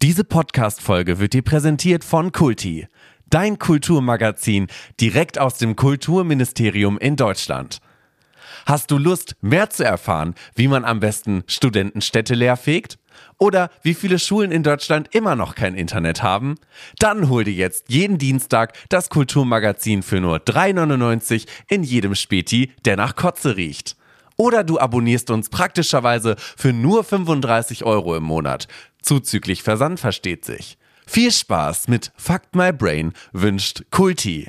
Diese Podcast-Folge wird dir präsentiert von Kulti, dein Kulturmagazin direkt aus dem Kulturministerium in Deutschland. Hast du Lust, mehr zu erfahren, wie man am besten Studentenstädte leerfegt? Oder wie viele Schulen in Deutschland immer noch kein Internet haben? Dann hol dir jetzt jeden Dienstag das Kulturmagazin für nur 3,99 in jedem Späti, der nach Kotze riecht. Oder du abonnierst uns praktischerweise für nur 35 Euro im Monat. Zuzüglich Versand versteht sich. Viel Spaß mit Fuck My Brain wünscht Kulti.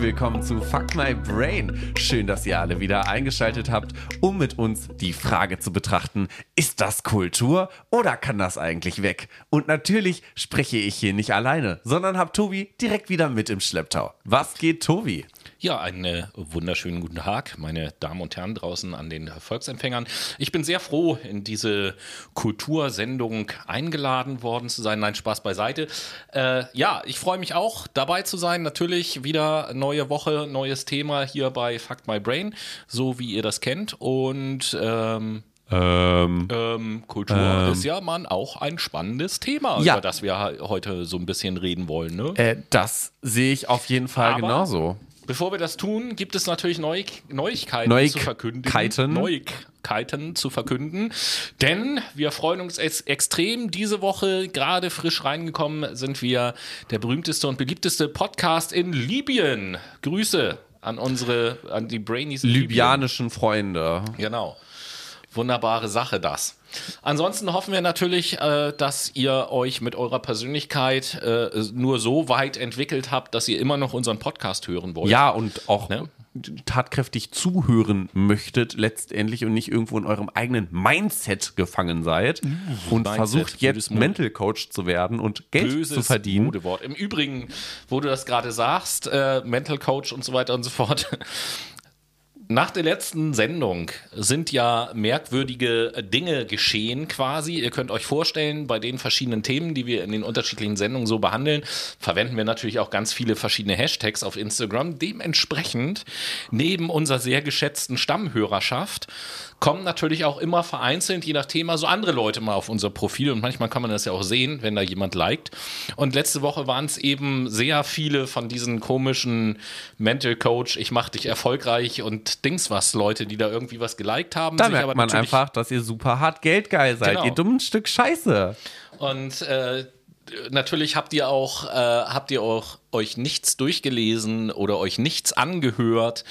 Willkommen zu Fuck My Brain. Schön, dass ihr alle wieder eingeschaltet habt, um mit uns die Frage zu betrachten, ist das Kultur oder kann das eigentlich weg? Und natürlich spreche ich hier nicht alleine, sondern habe Tobi direkt wieder mit im Schlepptau. Was geht, Tobi? Ja, einen äh, wunderschönen guten Tag, meine Damen und Herren draußen an den Volksempfängern. Ich bin sehr froh, in diese Kultursendung eingeladen worden zu sein. Nein, Spaß beiseite. Äh, ja, ich freue mich auch, dabei zu sein. Natürlich wieder neue Woche, neues Thema hier bei Fuck My Brain, so wie ihr das kennt. Und ähm, Ähm, ähm, Kultur Ähm. ist ja man auch ein spannendes Thema, Ja. über das wir heute so ein bisschen reden wollen. Ne? äh, das sehe ich auf jeden Fall Aber- genauso. Bevor wir das tun, gibt es natürlich Neu Neuigkeiten Neuk- zu verkünden. Keiten. Neuigkeiten zu verkünden. Denn wir freuen uns ex extrem. Diese Woche, gerade frisch reingekommen, sind wir der berühmteste und beliebteste Podcast in Libyen. Grüße an unsere, an die Brainies. in Libyen. Libyanischen Freunde. Genau. Wunderbare Sache das. Ansonsten hoffen wir natürlich, äh, dass ihr euch mit eurer Persönlichkeit äh, nur so weit entwickelt habt, dass ihr immer noch unseren Podcast hören wollt. Ja, und auch Ne? tatkräftig zuhören möchtet letztendlich und nicht irgendwo in eurem eigenen Mindset gefangen seid und Mindset, versucht jetzt. Mental Coach zu werden und Geld böses zu verdienen. Modewort. Im Übrigen, wo du das gerade sagst, äh, Mental Coach und so weiter und so fort. Nach der letzten Sendung sind ja merkwürdige Dinge geschehen quasi. Ihr könnt euch vorstellen, bei den verschiedenen Themen, die wir in den unterschiedlichen Sendungen so behandeln, verwenden wir natürlich auch ganz viele verschiedene Hashtags auf Instagram. Dementsprechend, neben unserer sehr geschätzten Stammhörerschaft, kommen natürlich auch immer vereinzelt, je nach Thema, so andere Leute mal auf unser Profil. Und manchmal kann man das ja auch sehen, wenn da jemand liked. Und letzte Woche waren es eben sehr viele von diesen komischen Mental Coach, ich mach dich erfolgreich und Dings was Leute, die da irgendwie was geliked haben. Da merkt aber man einfach, dass ihr super hart geldgeil seid. Genau. Ihr dummen Stück Scheiße. Und äh, natürlich habt ihr auch, äh, habt ihr auch euch nichts durchgelesen oder euch nichts angehört.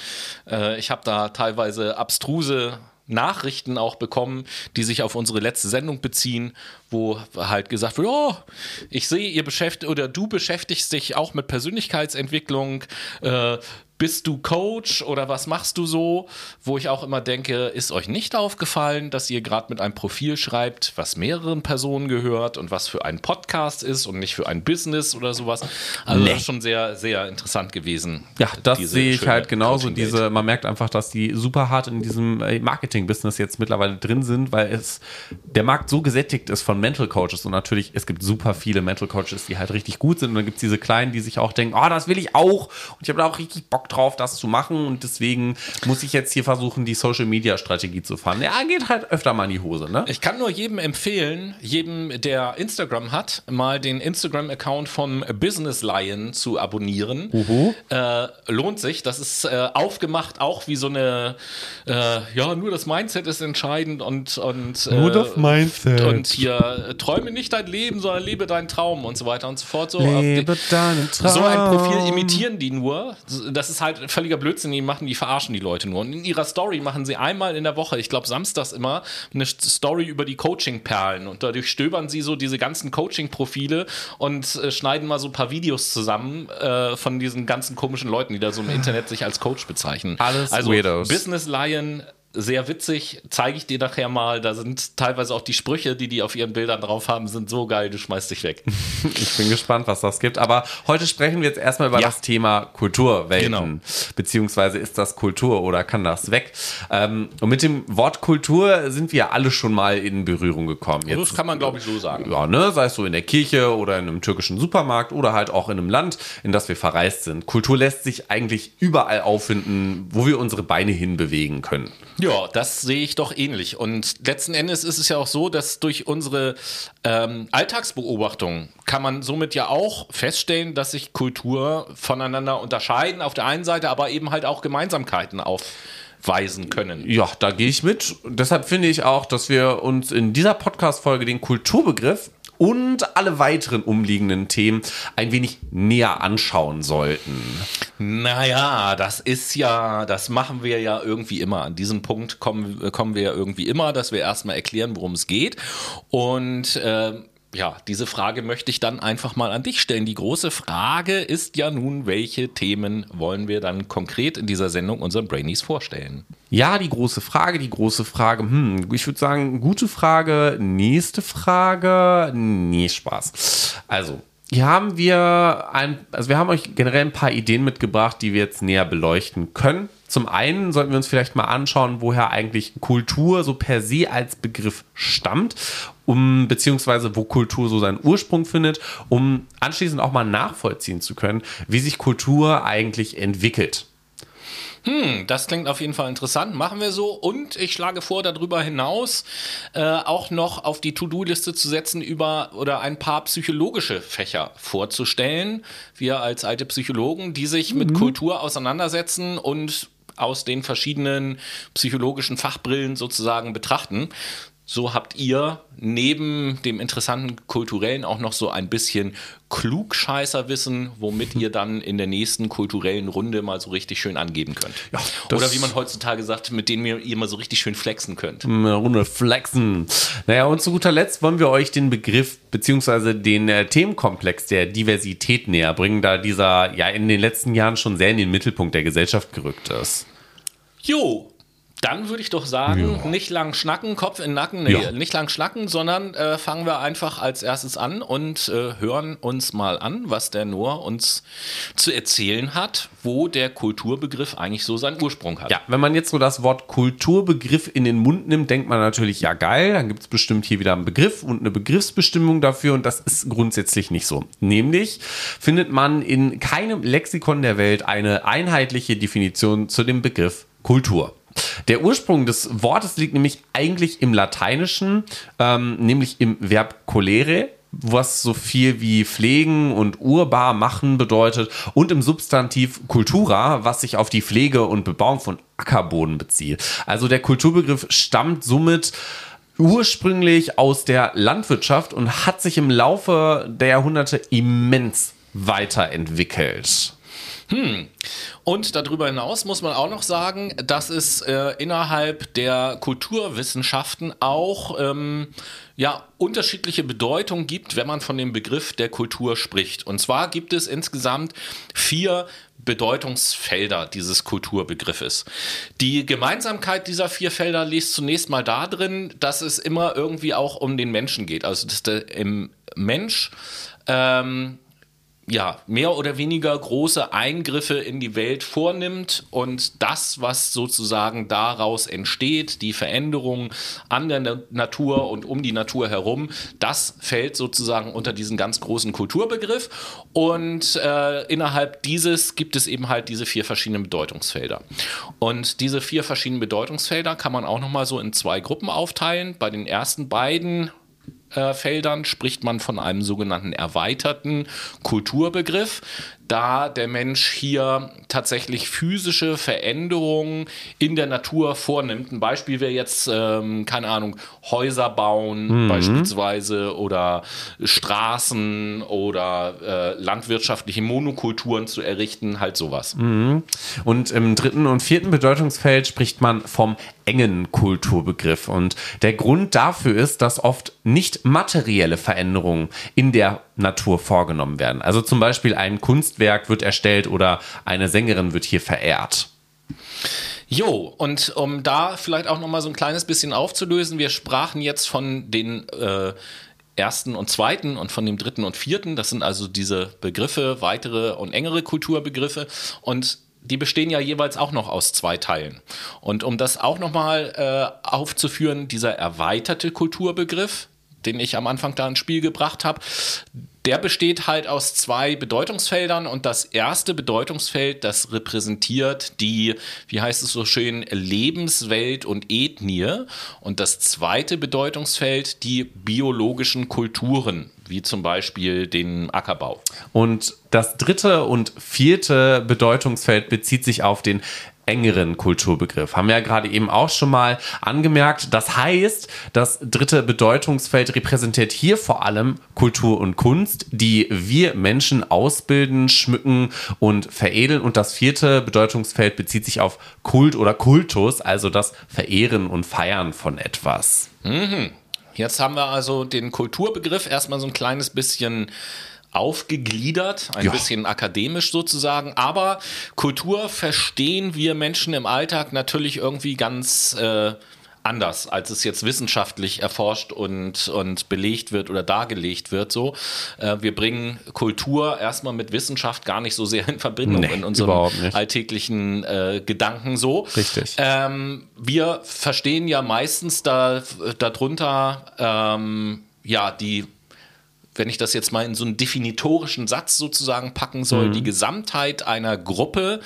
Äh, ich habe da teilweise abstruse Nachrichten auch bekommen, die sich auf unsere letzte Sendung beziehen, wo halt gesagt wird, oh, ich sehe, ihr beschäftigt oder du beschäftigst dich auch mit Persönlichkeitsentwicklung. Äh, bist du Coach oder was machst du so? Wo ich auch immer denke, ist euch nicht aufgefallen, dass ihr gerade mit einem Profil schreibt, was mehreren Personen gehört und was für ein Podcast ist und nicht für ein Business oder sowas? Also Nee. das ist schon sehr, sehr interessant gewesen. Ja, das sehe ich halt genauso. Diese, man merkt einfach, dass die super hart in diesem äh, Marketing-Business jetzt mittlerweile drin sind, weil es der Markt so gesättigt ist von Mental Coaches und natürlich, es gibt super viele Mental Coaches, die halt richtig gut sind und dann gibt es diese kleinen, die sich auch denken, oh, das will ich auch und ich habe da auch richtig Bock drauf, das zu machen und deswegen muss ich jetzt hier versuchen, die Social-Media-Strategie zu fahren. Ja, geht halt öfter mal in die Hose, ne? Ich kann nur jedem empfehlen, jedem, der Instagram hat, mal den Instagram-Account von Business Lion zu abonnieren. Äh, lohnt sich. Das ist äh, aufgemacht auch wie so eine, äh, ja, nur das Mindset ist entscheidend und, und äh, Nur das Mindset. Und hier äh, träume nicht dein Leben, sondern lebe deinen Traum und so weiter und so fort. So, Lebe deinen Traum. so ein Profil imitieren die nur. Das ist halt völliger Blödsinn. Die machen, die verarschen die Leute nur. Und in ihrer Story machen sie einmal in der Woche, ich glaube samstags immer, eine Story über die Coaching-Perlen. Und dadurch stöbern sie so diese ganzen Coaching-Profile und äh, schneiden mal so ein paar Videos zusammen äh, von diesen ganzen komischen Leuten, die da so im Internet sich als Coach bezeichnen. Alles also Weirdos. Business Lion sehr witzig, zeige ich dir nachher mal. Da sind teilweise auch die Sprüche, die die auf ihren Bildern drauf haben, sind so geil, du schmeißt dich weg. Ich bin gespannt, was das gibt. Aber heute sprechen wir jetzt erstmal über ja. das Thema Kulturwelten. Genau. Beziehungsweise ist das Kultur oder kann das weg? Ähm, und mit dem Wort Kultur sind wir alle schon mal in Berührung gekommen. Jetzt, das kann man, glaube ich, so sagen. Ja, ne? Sei es so in der Kirche oder in einem türkischen Supermarkt oder halt auch in einem Land, in das wir verreist sind. Kultur lässt sich eigentlich überall auffinden, wo wir unsere Beine hinbewegen können. Ja, das sehe ich doch ähnlich. Und letzten Endes ist es ja auch so, dass durch unsere ähm, Alltagsbeobachtung kann man somit ja auch feststellen, dass sich Kultur voneinander unterscheiden auf der einen Seite, aber eben halt auch Gemeinsamkeiten aufweisen können. Ja, da gehe ich mit. Deshalb finde ich auch, dass wir uns in dieser Podcast-Folge den Kulturbegriff und alle weiteren umliegenden Themen ein wenig näher anschauen sollten. Naja, das ist ja, das machen wir ja irgendwie immer. An diesem Punkt kommen, kommen wir ja irgendwie immer, dass wir erstmal erklären, worum es geht. Und äh, ja, diese Frage möchte ich dann einfach mal an dich stellen. Die große Frage ist ja nun, welche Themen wollen wir dann konkret in dieser Sendung unseren Brainies vorstellen? Ja, die große Frage, die große Frage. Hm, ich würde sagen, gute Frage. Nächste Frage. Nee, Spaß. Also, hier haben wir ein, also wir haben euch generell ein paar Ideen mitgebracht, die wir jetzt näher beleuchten können. Zum einen sollten wir uns vielleicht mal anschauen, woher eigentlich Kultur so per se als Begriff stammt, um beziehungsweise wo Kultur so seinen Ursprung findet, um anschließend auch mal nachvollziehen zu können, wie sich Kultur eigentlich entwickelt. Hm, das klingt auf jeden Fall interessant. Machen wir so. Und ich schlage vor, darüber hinaus äh, auch noch auf die To-Do-Liste zu setzen, über oder ein paar psychologische Fächer vorzustellen. Wir als alte Psychologen, die sich mhm. mit Kultur auseinandersetzen und aus den verschiedenen psychologischen Fachbrillen sozusagen betrachten. So habt ihr neben dem interessanten kulturellen auch noch so ein bisschen Klugscheißerwissen, womit ihr dann in der nächsten kulturellen Runde mal so richtig schön angeben könnt. Ja, Oder wie man heutzutage sagt, mit denen ihr mal so richtig schön flexen könnt. Eine Runde flexen. Naja, und zu guter Letzt wollen wir euch den Begriff bzw. den äh, Themenkomplex der Diversität näher bringen, da dieser ja in den letzten Jahren schon sehr in den Mittelpunkt der Gesellschaft gerückt ist. Jo, dann würde ich doch sagen, ja. nicht lang schnacken, Kopf in Nacken, nee, ja. nicht lang schnacken, sondern äh, fangen wir einfach als erstes an und äh, hören uns mal an, was der Noah uns zu erzählen hat, wo der Kulturbegriff eigentlich so seinen Ursprung hat. Ja, wenn man jetzt so das Wort Kulturbegriff in den Mund nimmt, denkt man natürlich, ja geil, dann gibt es bestimmt hier wieder einen Begriff und eine Begriffsbestimmung dafür und das ist grundsätzlich nicht so. Nämlich findet man in keinem Lexikon der Welt eine einheitliche Definition zu dem Begriff Kultur. Der Ursprung des Wortes liegt nämlich eigentlich im Lateinischen, ähm, nämlich im Verb colere, was so viel wie pflegen und urbar machen bedeutet und im Substantiv cultura, was sich auf die Pflege und Bebauung von Ackerboden bezieht. Also der Kulturbegriff stammt somit ursprünglich aus der Landwirtschaft und hat sich im Laufe der Jahrhunderte immens weiterentwickelt. Hm. Und darüber hinaus muss man auch noch sagen, dass es äh, innerhalb der Kulturwissenschaften auch ähm, ja, unterschiedliche Bedeutungen gibt, wenn man von dem Begriff der Kultur spricht. Und zwar gibt es insgesamt vier Bedeutungsfelder dieses Kulturbegriffes. Die Gemeinsamkeit dieser vier Felder liegt zunächst mal darin, dass es immer irgendwie auch um den Menschen geht. Also dass der im Mensch ähm, ja, mehr oder weniger große Eingriffe in die Welt vornimmt und das, was sozusagen daraus entsteht, die Veränderung an der Natur und um die Natur herum, das fällt sozusagen unter diesen ganz großen Kulturbegriff und äh, innerhalb dieses gibt es eben halt diese vier verschiedenen Bedeutungsfelder. Und diese vier verschiedenen Bedeutungsfelder kann man auch nochmal so in zwei Gruppen aufteilen. Bei den ersten beiden äh, Feldern spricht man von einem sogenannten erweiterten Kulturbegriff da der Mensch hier tatsächlich physische Veränderungen in der Natur vornimmt. Ein Beispiel wäre jetzt, ähm, keine Ahnung, Häuser bauen mhm. beispielsweise oder Straßen oder äh, landwirtschaftliche Monokulturen zu errichten, halt sowas. Mhm. Und im dritten und vierten Bedeutungsfeld spricht man vom engen Kulturbegriff. Und der Grund dafür ist, dass oft nicht materielle Veränderungen in der Natur vorgenommen werden. Also zum Beispiel ein Kunstwerk wird erstellt oder eine Sängerin wird hier verehrt. Jo, und um da vielleicht auch noch mal so ein kleines bisschen aufzulösen, wir sprachen jetzt von den äh, ersten und zweiten und von dem dritten und vierten. Das sind also diese Begriffe, weitere und engere Kulturbegriffe. Und die bestehen ja jeweils auch noch aus zwei Teilen. Und um das auch nochmal äh, aufzuführen, dieser erweiterte Kulturbegriff, den ich am Anfang da ins Spiel gebracht habe, der besteht halt aus zwei Bedeutungsfeldern und das erste Bedeutungsfeld, das repräsentiert die, wie heißt es so schön, Lebenswelt und Ethnie und das zweite Bedeutungsfeld die biologischen Kulturen, wie zum Beispiel den Ackerbau. Und das dritte und vierte Bedeutungsfeld bezieht sich auf den engeren Kulturbegriff. Haben wir ja gerade eben auch schon mal angemerkt. Das heißt, das dritte Bedeutungsfeld repräsentiert hier vor allem Kultur und Kunst, die wir Menschen ausbilden, schmücken und veredeln. Und das vierte Bedeutungsfeld bezieht sich auf Kult oder Kultus, also das Verehren und Feiern von etwas. Mhm. Jetzt haben wir also den Kulturbegriff erstmal so ein kleines bisschen aufgegliedert, ein ja. bisschen akademisch sozusagen. Aber Kultur verstehen wir Menschen im Alltag natürlich irgendwie ganz äh, anders, als es jetzt wissenschaftlich erforscht und, und belegt wird oder dargelegt wird. So, äh, wir bringen Kultur erstmal mit Wissenschaft gar nicht so sehr in Verbindung nee, in unserem alltäglichen äh, Gedanken so. Richtig. Ähm, wir verstehen ja meistens da, darunter ähm, ja die wenn ich das jetzt mal in so einen definitorischen Satz sozusagen packen soll, mhm. die Gesamtheit einer Gruppe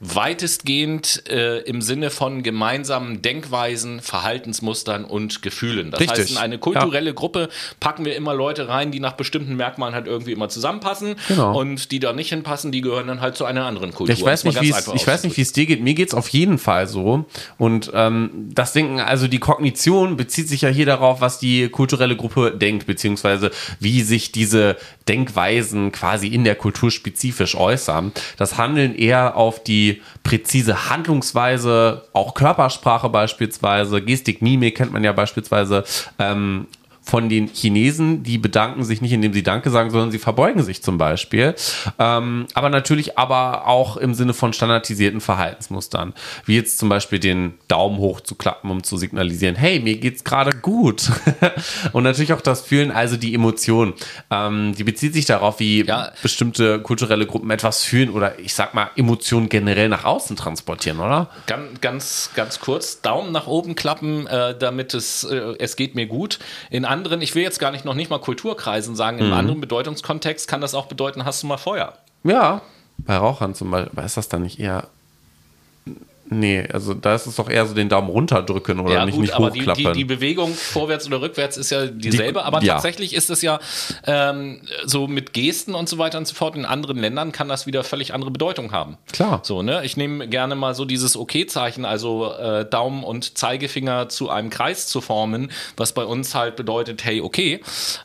weitestgehend äh, im Sinne von gemeinsamen Denkweisen, Verhaltensmustern und Gefühlen. Das Richtig. heißt, in eine kulturelle ja. Gruppe packen wir immer Leute rein, die nach bestimmten Merkmalen halt irgendwie immer zusammenpassen genau. und die da nicht hinpassen, die gehören dann halt zu einer anderen Kultur. Ich weiß nicht, wie es, ich weiß nicht, wie es dir geht. Mir geht es auf jeden Fall so. Und ähm, das Denken, also die Kognition bezieht sich ja hier darauf, was die kulturelle Gruppe denkt, beziehungsweise wie sie sich diese Denkweisen quasi in der Kultur spezifisch äußern. Das Handeln eher auf die präzise Handlungsweise, auch Körpersprache beispielsweise, Gestik, Mimik kennt man ja beispielsweise, ähm, von den Chinesen, die bedanken sich nicht, indem sie Danke sagen, sondern sie verbeugen sich zum Beispiel. Ähm, aber natürlich aber auch im Sinne von standardisierten Verhaltensmustern. Wie jetzt zum Beispiel den Daumen hoch zu klappen, um zu signalisieren, hey, mir geht's gerade gut. Und natürlich auch das Fühlen, also die Emotion. Ähm, die bezieht sich darauf, wie ja. bestimmte kulturelle Gruppen etwas fühlen oder ich sag mal, Emotionen generell nach außen transportieren, oder? Ganz, ganz, ganz kurz, Daumen nach oben klappen, äh, damit es, äh, es geht mir gut. In anderen, ich will jetzt gar nicht noch nicht mal Kulturkreisen sagen, im mhm. anderen Bedeutungskontext kann das auch bedeuten, hast du mal Feuer. Ja, bei Rauchern zum Beispiel, ist das dann nicht eher Nee, also da ist es doch eher so den Daumen runterdrücken oder ja, nicht, gut, nicht aber hochklappen. Die, die, die, Bewegung vorwärts oder rückwärts ist ja dieselbe, die, aber ja. tatsächlich ist es ja ähm, so mit Gesten und so weiter und so fort. In anderen Ländern kann das wieder völlig andere Bedeutung haben. Klar. So, ne? Ich nehme gerne mal so dieses Okay-Zeichen, also äh, Daumen und Zeigefinger zu einem Kreis zu formen, was bei uns halt bedeutet, hey, okay.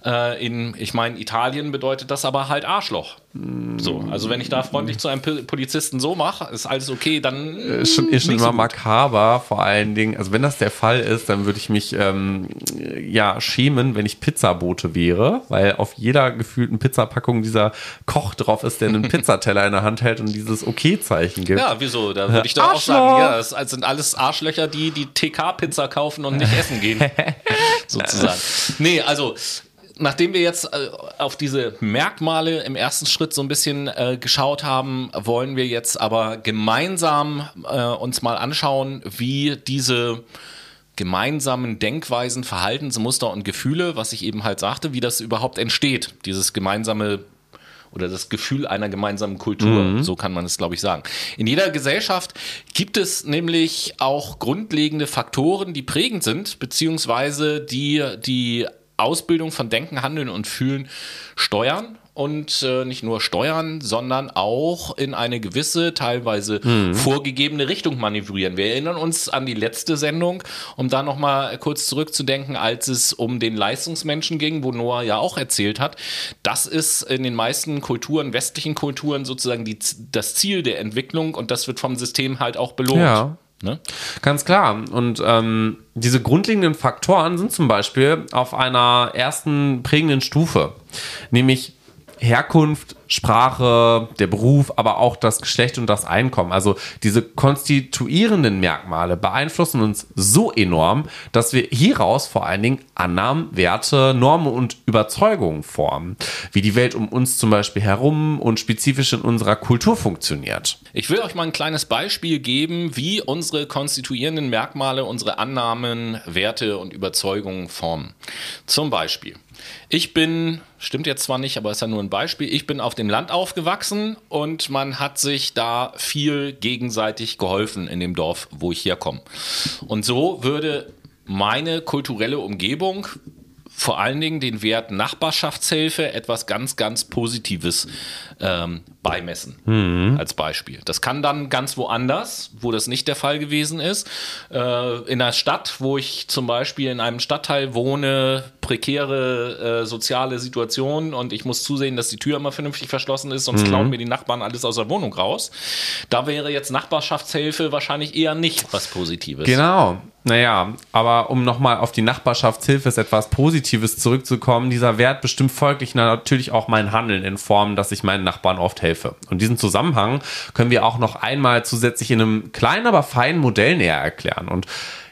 Äh, in, ich meine, Italien bedeutet das aber halt Arschloch. So, also wenn ich da freundlich zu einem Polizisten so mache, ist alles okay, dann. Ist schon, ist schon immer so makaber, vor allen Dingen. Also, wenn das der Fall ist, dann würde ich mich ähm, ja schämen, wenn ich Pizzabote wäre, weil auf jeder gefühlten Pizzapackung dieser Koch drauf ist, der einen Pizzateller in der Hand hält und dieses Okay-Zeichen gibt. Ja, wieso? Da würde ich doch auch sagen, ja, es sind alles Arschlöcher, die die TK-Pizza kaufen und nicht essen gehen. sozusagen. Nee, also nachdem wir jetzt äh, auf diese Merkmale im ersten Schritt so ein bisschen äh, geschaut haben, wollen wir jetzt aber gemeinsam äh, uns mal anschauen, wie diese gemeinsamen Denkweisen, Verhaltensmuster und Gefühle, was ich eben halt sagte, wie das überhaupt entsteht, dieses gemeinsame oder das Gefühl einer gemeinsamen Kultur, mhm. so kann man es, glaube ich, sagen. In jeder Gesellschaft gibt es nämlich auch grundlegende Faktoren, die prägend sind, beziehungsweise die die Ausbildung von Denken, Handeln und Fühlen steuern und äh, nicht nur steuern, sondern auch in eine gewisse, teilweise mhm. vorgegebene Richtung manövrieren. Wir erinnern uns an die letzte Sendung, um da nochmal kurz zurückzudenken, als es um den Leistungsmenschen ging, wo Noah ja auch erzählt hat. Das ist in den meisten Kulturen, westlichen Kulturen sozusagen die, das Ziel der Entwicklung und das wird vom System halt auch belohnt. Ja. Ne? Ganz klar. Und ähm, diese grundlegenden Faktoren sind zum Beispiel auf einer ersten prägenden Stufe, nämlich Herkunft, Sprache, der Beruf, aber auch das Geschlecht und das Einkommen. Also diese konstituierenden Merkmale beeinflussen uns so enorm, dass wir hieraus vor allen Dingen Annahmen, Werte, Normen und Überzeugungen formen, wie die Welt um uns zum Beispiel herum und spezifisch in unserer Kultur funktioniert. Ich will euch mal ein kleines Beispiel geben, wie unsere konstituierenden Merkmale unsere Annahmen, Werte und Überzeugungen formen. Zum Beispiel. Ich bin, stimmt jetzt zwar nicht, aber ist ja nur ein Beispiel, ich bin auf dem Land aufgewachsen und man hat sich da viel gegenseitig geholfen in dem Dorf, wo ich herkomme. Und so würde meine kulturelle Umgebung vor allen Dingen den Wert Nachbarschaftshilfe etwas ganz, ganz Positives ähm, beimessen, mhm. als Beispiel. Das kann dann ganz woanders, wo das nicht der Fall gewesen ist. Äh, in einer Stadt, wo ich zum Beispiel in einem Stadtteil wohne, prekäre äh, soziale Situation und ich muss zusehen, dass die Tür immer vernünftig verschlossen ist, sonst mhm. klauen mir die Nachbarn alles aus der Wohnung raus. Da wäre jetzt Nachbarschaftshilfe wahrscheinlich eher nicht was Positives. Genau. Naja, aber um nochmal auf die Nachbarschaftshilfe ist etwas Positives zurückzukommen, dieser Wert bestimmt folglich natürlich auch mein Handeln in Form, dass ich meinen Nachbarn oft helfe. Und diesen Zusammenhang können wir auch noch einmal zusätzlich in einem kleinen, aber feinen Modell näher erklären. Und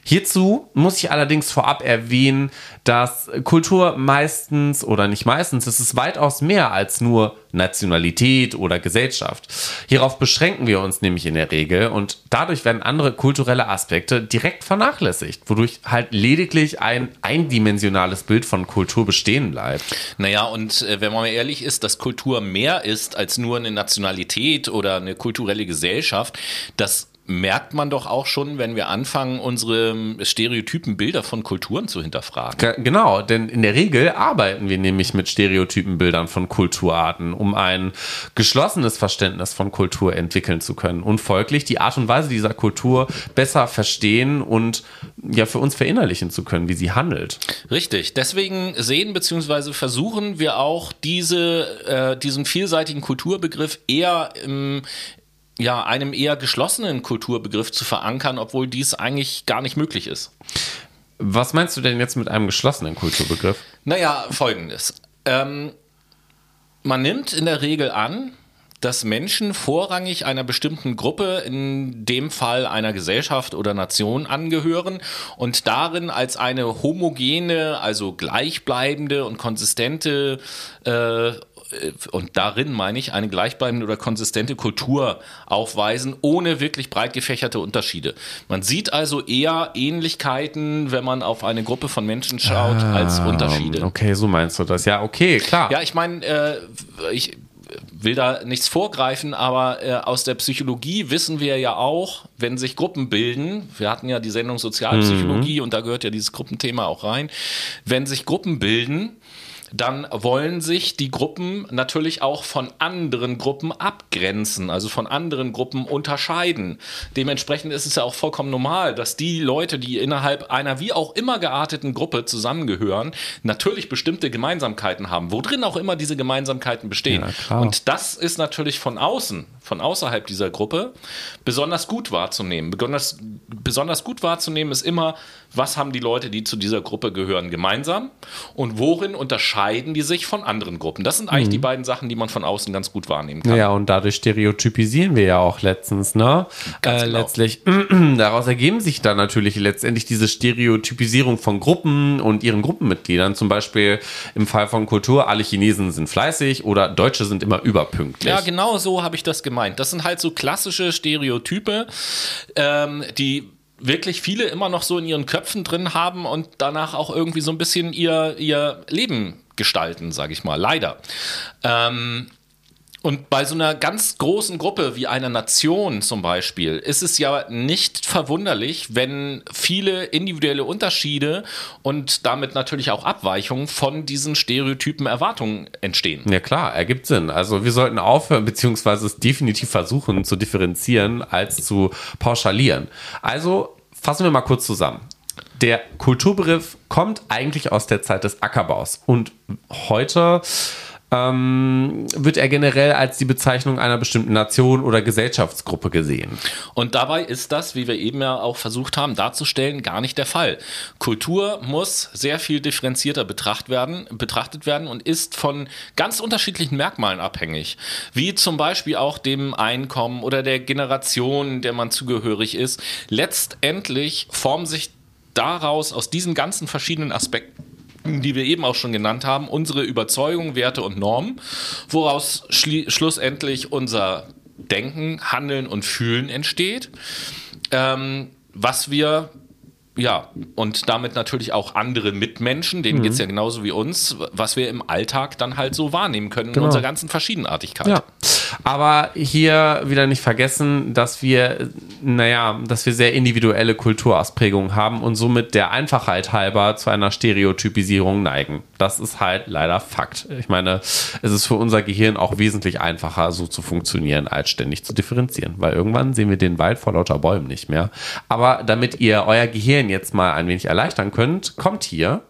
Hierzu muss ich allerdings vorab erwähnen, dass Kultur meistens oder nicht meistens, es ist weitaus mehr als nur Nationalität oder Gesellschaft. Hierauf beschränken wir uns nämlich in der Regel und dadurch werden andere kulturelle Aspekte direkt vernachlässigt, wodurch halt lediglich ein eindimensionales Bild von Kultur bestehen bleibt. Naja, und äh, wenn man mal ehrlich ist, dass Kultur mehr ist als nur eine Nationalität oder eine kulturelle Gesellschaft, das merkt man doch auch schon, wenn wir anfangen, unsere stereotypen Bilder von Kulturen zu hinterfragen. Genau, denn in der Regel arbeiten wir nämlich mit stereotypen Bildern von Kulturarten, um ein geschlossenes Verständnis von Kultur entwickeln zu können und folglich die Art und Weise dieser Kultur besser verstehen und ja für uns verinnerlichen zu können, wie sie handelt. Richtig, deswegen sehen bzw. versuchen wir auch diese, äh, diesen vielseitigen Kulturbegriff eher im, ja, einem eher geschlossenen Kulturbegriff zu verankern, obwohl dies eigentlich gar nicht möglich ist. Was meinst du denn jetzt mit einem geschlossenen Kulturbegriff? Naja, folgendes. Ähm, man nimmt in der Regel an, dass Menschen vorrangig einer bestimmten Gruppe, in dem Fall einer Gesellschaft oder Nation, angehören und darin als eine homogene, also gleichbleibende und konsistente äh, und darin meine ich eine gleichbleibende oder konsistente Kultur aufweisen, ohne wirklich breit gefächerte Unterschiede. Man sieht also eher Ähnlichkeiten, wenn man auf eine Gruppe von Menschen schaut, ah, als Unterschiede. Okay, so meinst du das. Ja, okay, klar. Ja, ich meine, äh, ich will da nichts vorgreifen, aber äh, aus der Psychologie wissen wir ja auch, wenn sich Gruppen bilden, wir hatten ja die Sendung Sozialpsychologie mhm. und da gehört ja dieses Gruppenthema auch rein, wenn sich Gruppen bilden, dann wollen sich die Gruppen natürlich auch von anderen Gruppen abgrenzen, also von anderen Gruppen unterscheiden. Dementsprechend ist es ja auch vollkommen normal, dass die Leute, die innerhalb einer wie auch immer gearteten Gruppe zusammengehören, natürlich bestimmte Gemeinsamkeiten haben, wo drin auch immer diese Gemeinsamkeiten bestehen. Ja, Und das ist natürlich von außen, von außerhalb dieser Gruppe, besonders gut wahrzunehmen. Besonders, besonders gut wahrzunehmen ist immer, was haben die Leute, die zu dieser Gruppe gehören, gemeinsam und worin unterscheiden die sich von anderen Gruppen. Das sind eigentlich mhm. die beiden Sachen, die man von außen ganz gut wahrnehmen kann. Ja, und dadurch stereotypisieren wir ja auch letztens, ne? Äh, genau. Letztlich, daraus ergeben sich dann natürlich letztendlich diese Stereotypisierung von Gruppen und ihren Gruppenmitgliedern. Zum Beispiel im Fall von Kultur, alle Chinesen sind fleißig oder Deutsche sind immer überpünktlich. Ja, genau so habe ich das gemeint. Das sind halt so klassische Stereotype, ähm, die wirklich viele immer noch so in ihren Köpfen drin haben und danach auch irgendwie so ein bisschen ihr, ihr Leben gestalten, sage ich mal. Leider. Ähm, und bei so einer ganz großen Gruppe wie einer Nation zum Beispiel ist es ja nicht verwunderlich, wenn viele individuelle Unterschiede und damit natürlich auch Abweichungen von diesen Stereotypen Erwartungen entstehen. Ja klar, ergibt Sinn. Also wir sollten aufhören, beziehungsweise es definitiv versuchen zu differenzieren, als zu pauschalieren. Also fassen wir mal kurz zusammen. Der Kulturbegriff kommt eigentlich aus der Zeit des Ackerbaus und heute ähm, wird er generell als die Bezeichnung einer bestimmten Nation oder Gesellschaftsgruppe gesehen. Und dabei ist das, wie wir eben ja auch versucht haben darzustellen, gar nicht der Fall. Kultur muss sehr viel differenzierter betracht werden, betrachtet werden und ist von ganz unterschiedlichen Merkmalen abhängig. Wie zum Beispiel auch dem Einkommen oder der Generation, der man zugehörig ist. Letztendlich formen sich daraus, aus diesen ganzen verschiedenen Aspekten, die wir eben auch schon genannt haben, unsere Überzeugungen, Werte und Normen, woraus schlussendlich unser Denken, Handeln und Fühlen entsteht, ähm, was wir ja, und damit natürlich auch andere Mitmenschen, denen mhm. geht es ja genauso wie uns, was wir im Alltag dann halt so wahrnehmen können genau. in unserer ganzen Verschiedenartigkeit. Ja. Aber hier wieder nicht vergessen, dass wir, naja, dass wir sehr individuelle Kulturausprägungen haben und somit der Einfachheit halber zu einer Stereotypisierung neigen. Das ist halt leider Fakt. Ich meine, es ist für unser Gehirn auch wesentlich einfacher, so zu funktionieren, als ständig zu differenzieren, weil irgendwann sehen wir den Wald vor lauter Bäumen nicht mehr. Aber damit ihr euer Gehirn jetzt mal ein wenig erleichtern könnt, kommt hier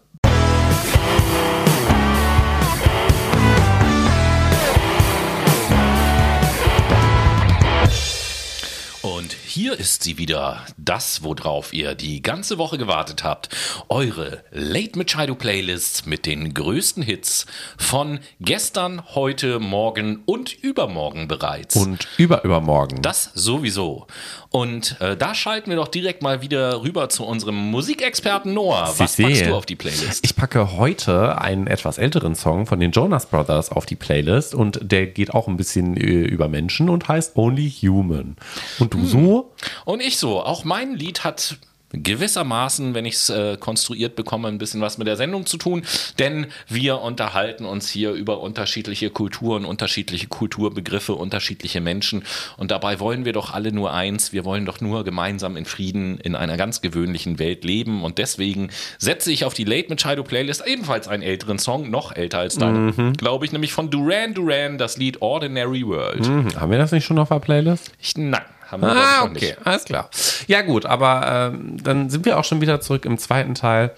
Hier ist sie wieder, das, worauf ihr die ganze Woche gewartet habt. Eure Late Machado Playlist mit den größten Hits von gestern, heute, morgen und übermorgen bereits. Und überübermorgen. Das sowieso. Und äh, da schalten wir doch direkt mal wieder rüber zu unserem Musikexperten Noah. Was Sie packst du auf die Playlist? Ich packe heute einen etwas älteren Song von den Jonas Brothers auf die Playlist und der geht auch ein bisschen äh, über Menschen und heißt Only Human. Und du hm. so? Und ich so. Auch mein Lied hat gewissermaßen, wenn ich es äh, konstruiert bekomme, ein bisschen was mit der Sendung zu tun, denn wir unterhalten uns hier über unterschiedliche Kulturen, unterschiedliche Kulturbegriffe, unterschiedliche Menschen und dabei wollen wir doch alle nur eins, wir wollen doch nur gemeinsam in Frieden in einer ganz gewöhnlichen Welt leben und deswegen setze ich auf die Late Machado Playlist ebenfalls einen älteren Song, noch älter als deine, mhm. glaube ich, nämlich von Duran Duran, das Lied Ordinary World. Mhm. Haben wir das nicht schon auf der Playlist? Ich, nein. Haben wir ah, okay, nicht. alles klar. Ja gut, aber ähm, dann sind wir auch schon wieder zurück im zweiten Teil.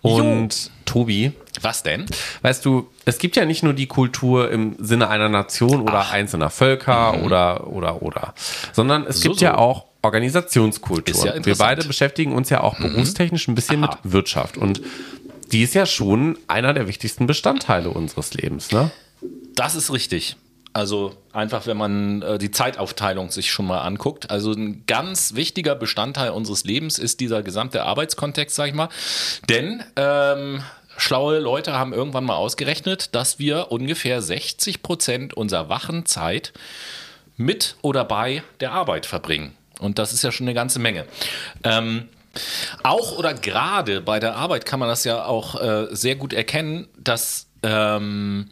Und jo. Tobi. Was denn? Weißt du, es gibt ja nicht nur die Kultur im Sinne einer Nation oder Ach. einzelner Völker mhm. oder, oder, oder, sondern es so, gibt so. ja auch Organisationskultur. Ja wir beide beschäftigen uns ja auch mhm. berufstechnisch ein bisschen Aha. mit Wirtschaft und die ist ja schon einer der wichtigsten Bestandteile unseres Lebens, ne? Das ist richtig. Also einfach, wenn man äh, die Zeitaufteilung sich schon mal anguckt. Also ein ganz wichtiger Bestandteil unseres Lebens ist dieser gesamte Arbeitskontext, sag ich mal. Denn ähm, schlaue Leute haben irgendwann mal ausgerechnet, dass wir ungefähr 60 Prozent unserer wachen Zeit mit oder bei der Arbeit verbringen. Und das ist ja schon eine ganze Menge. Ähm, auch oder gerade bei der Arbeit kann man das ja auch äh, sehr gut erkennen, dass ähm,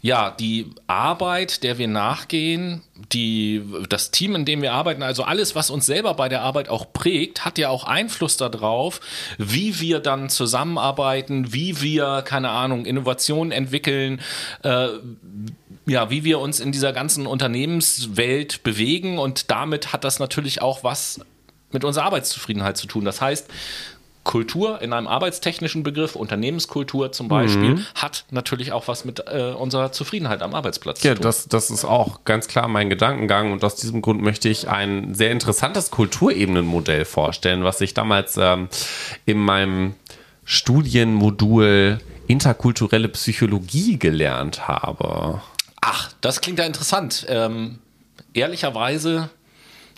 ja, die Arbeit, der wir nachgehen, die, das Team, in dem wir arbeiten, also alles, was uns selber bei der Arbeit auch prägt, hat ja auch Einfluss darauf, wie wir dann zusammenarbeiten, wie wir, keine Ahnung, Innovationen entwickeln, äh, ja, wie wir uns in dieser ganzen Unternehmenswelt bewegen und damit hat das natürlich auch was mit unserer Arbeitszufriedenheit zu tun. Das heißt, Kultur in einem arbeitstechnischen Begriff, Unternehmenskultur zum Beispiel, mhm. hat natürlich auch was mit äh, unserer Zufriedenheit am Arbeitsplatz ja, zu tun. Ja, das, das ist auch ganz klar mein Gedankengang und aus diesem Grund möchte ich ein sehr interessantes Kulturebenenmodell vorstellen, was ich damals ähm, in meinem Studienmodul interkulturelle Psychologie gelernt habe. Ach, das klingt ja interessant. Ähm, ehrlicherweise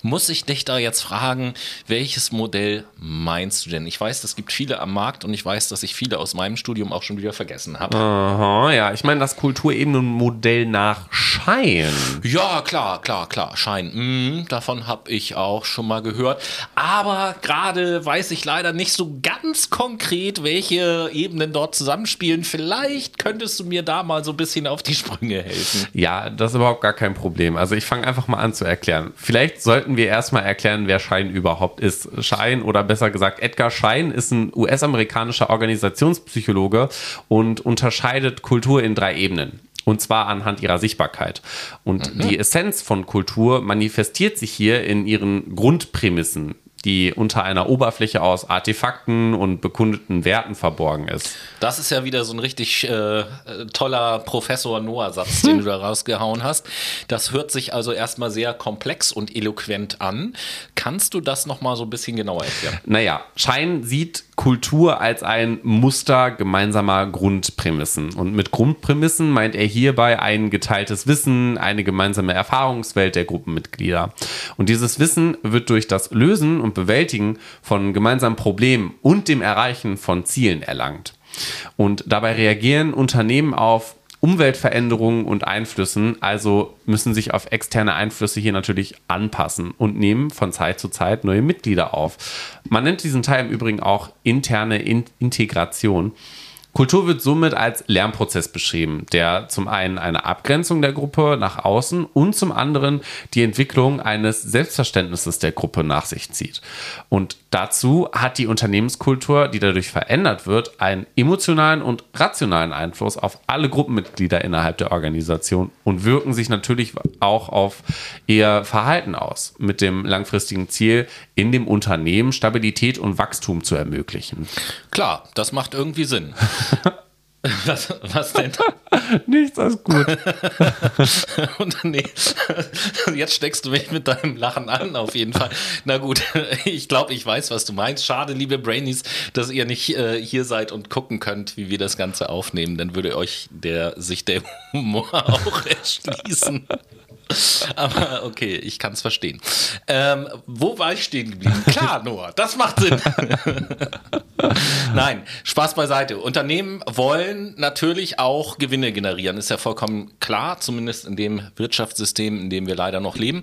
muss ich dich da jetzt fragen, welches Modell meinst du denn? Ich weiß, es gibt viele am Markt und ich weiß, dass ich viele aus meinem Studium auch schon wieder vergessen habe. Aha, ja, ich meine das Kulturebenenmodell nach Schein. Ja, klar, klar, klar, Schein. Mhm, davon habe ich auch schon mal gehört. Aber gerade weiß ich leider nicht so ganz konkret, welche Ebenen dort zusammenspielen. Vielleicht könntest du mir da mal so ein bisschen auf die Sprünge helfen. Ja, das ist überhaupt gar kein Problem. Also ich fange einfach mal an zu erklären. Vielleicht sollten sollten wir erstmal erklären, wer Schein überhaupt ist. Schein oder besser gesagt Edgar Schein ist ein US-amerikanischer Organisationspsychologe und unterscheidet Kultur in drei Ebenen. Und zwar anhand ihrer Sichtbarkeit. Und mhm. die Essenz von Kultur manifestiert sich hier in ihren Grundprämissen die unter einer Oberfläche aus Artefakten und bekundeten Werten verborgen ist. Das ist ja wieder so ein richtig äh, toller Professor Noah-Satz, den du da rausgehauen hast. Das hört sich also erstmal sehr komplex und eloquent an. Kannst du das nochmal so ein bisschen genauer erklären? Naja, Schein sieht Kultur als ein Muster gemeinsamer Grundprämissen. Und mit Grundprämissen meint er hierbei ein geteiltes Wissen, eine gemeinsame Erfahrungswelt der Gruppenmitglieder. Und dieses Wissen wird durch das Lösen und Bewältigen von gemeinsamen Problemen und dem Erreichen von Zielen erlangt. Und dabei reagieren Unternehmen auf Umweltveränderungen und Einflüssen, also müssen sich auf externe Einflüsse hier natürlich anpassen und nehmen von Zeit zu Zeit neue Mitglieder auf. Man nennt diesen Teil im Übrigen auch interne In Integration. Kultur wird somit als Lernprozess beschrieben, der zum einen eine Abgrenzung der Gruppe nach außen und zum anderen die Entwicklung eines Selbstverständnisses der Gruppe nach sich zieht. Und dazu hat die Unternehmenskultur, die dadurch verändert wird, einen emotionalen und rationalen Einfluss auf alle Gruppenmitglieder innerhalb der Organisation und wirken sich natürlich auch auf ihr Verhalten aus, mit dem langfristigen Ziel, in dem Unternehmen Stabilität und Wachstum zu ermöglichen. Klar, das macht irgendwie Sinn. Was, was denn? Nichts, alles gut. Und nee, jetzt steckst du mich mit deinem Lachen an, auf jeden Fall. Na gut, ich glaube, ich weiß, was du meinst. Schade, liebe Brainies, dass ihr nicht äh, hier seid und gucken könnt, wie wir das Ganze aufnehmen. Dann würde euch der, sich der Humor auch erschließen. Aber okay, ich kann es verstehen. Ähm, wo war ich stehen geblieben? Klar, Noah, das macht Sinn. Nein, Spaß beiseite. Unternehmen wollen natürlich auch Gewinne generieren, ist ja vollkommen klar, zumindest in dem Wirtschaftssystem, in dem wir leider noch leben.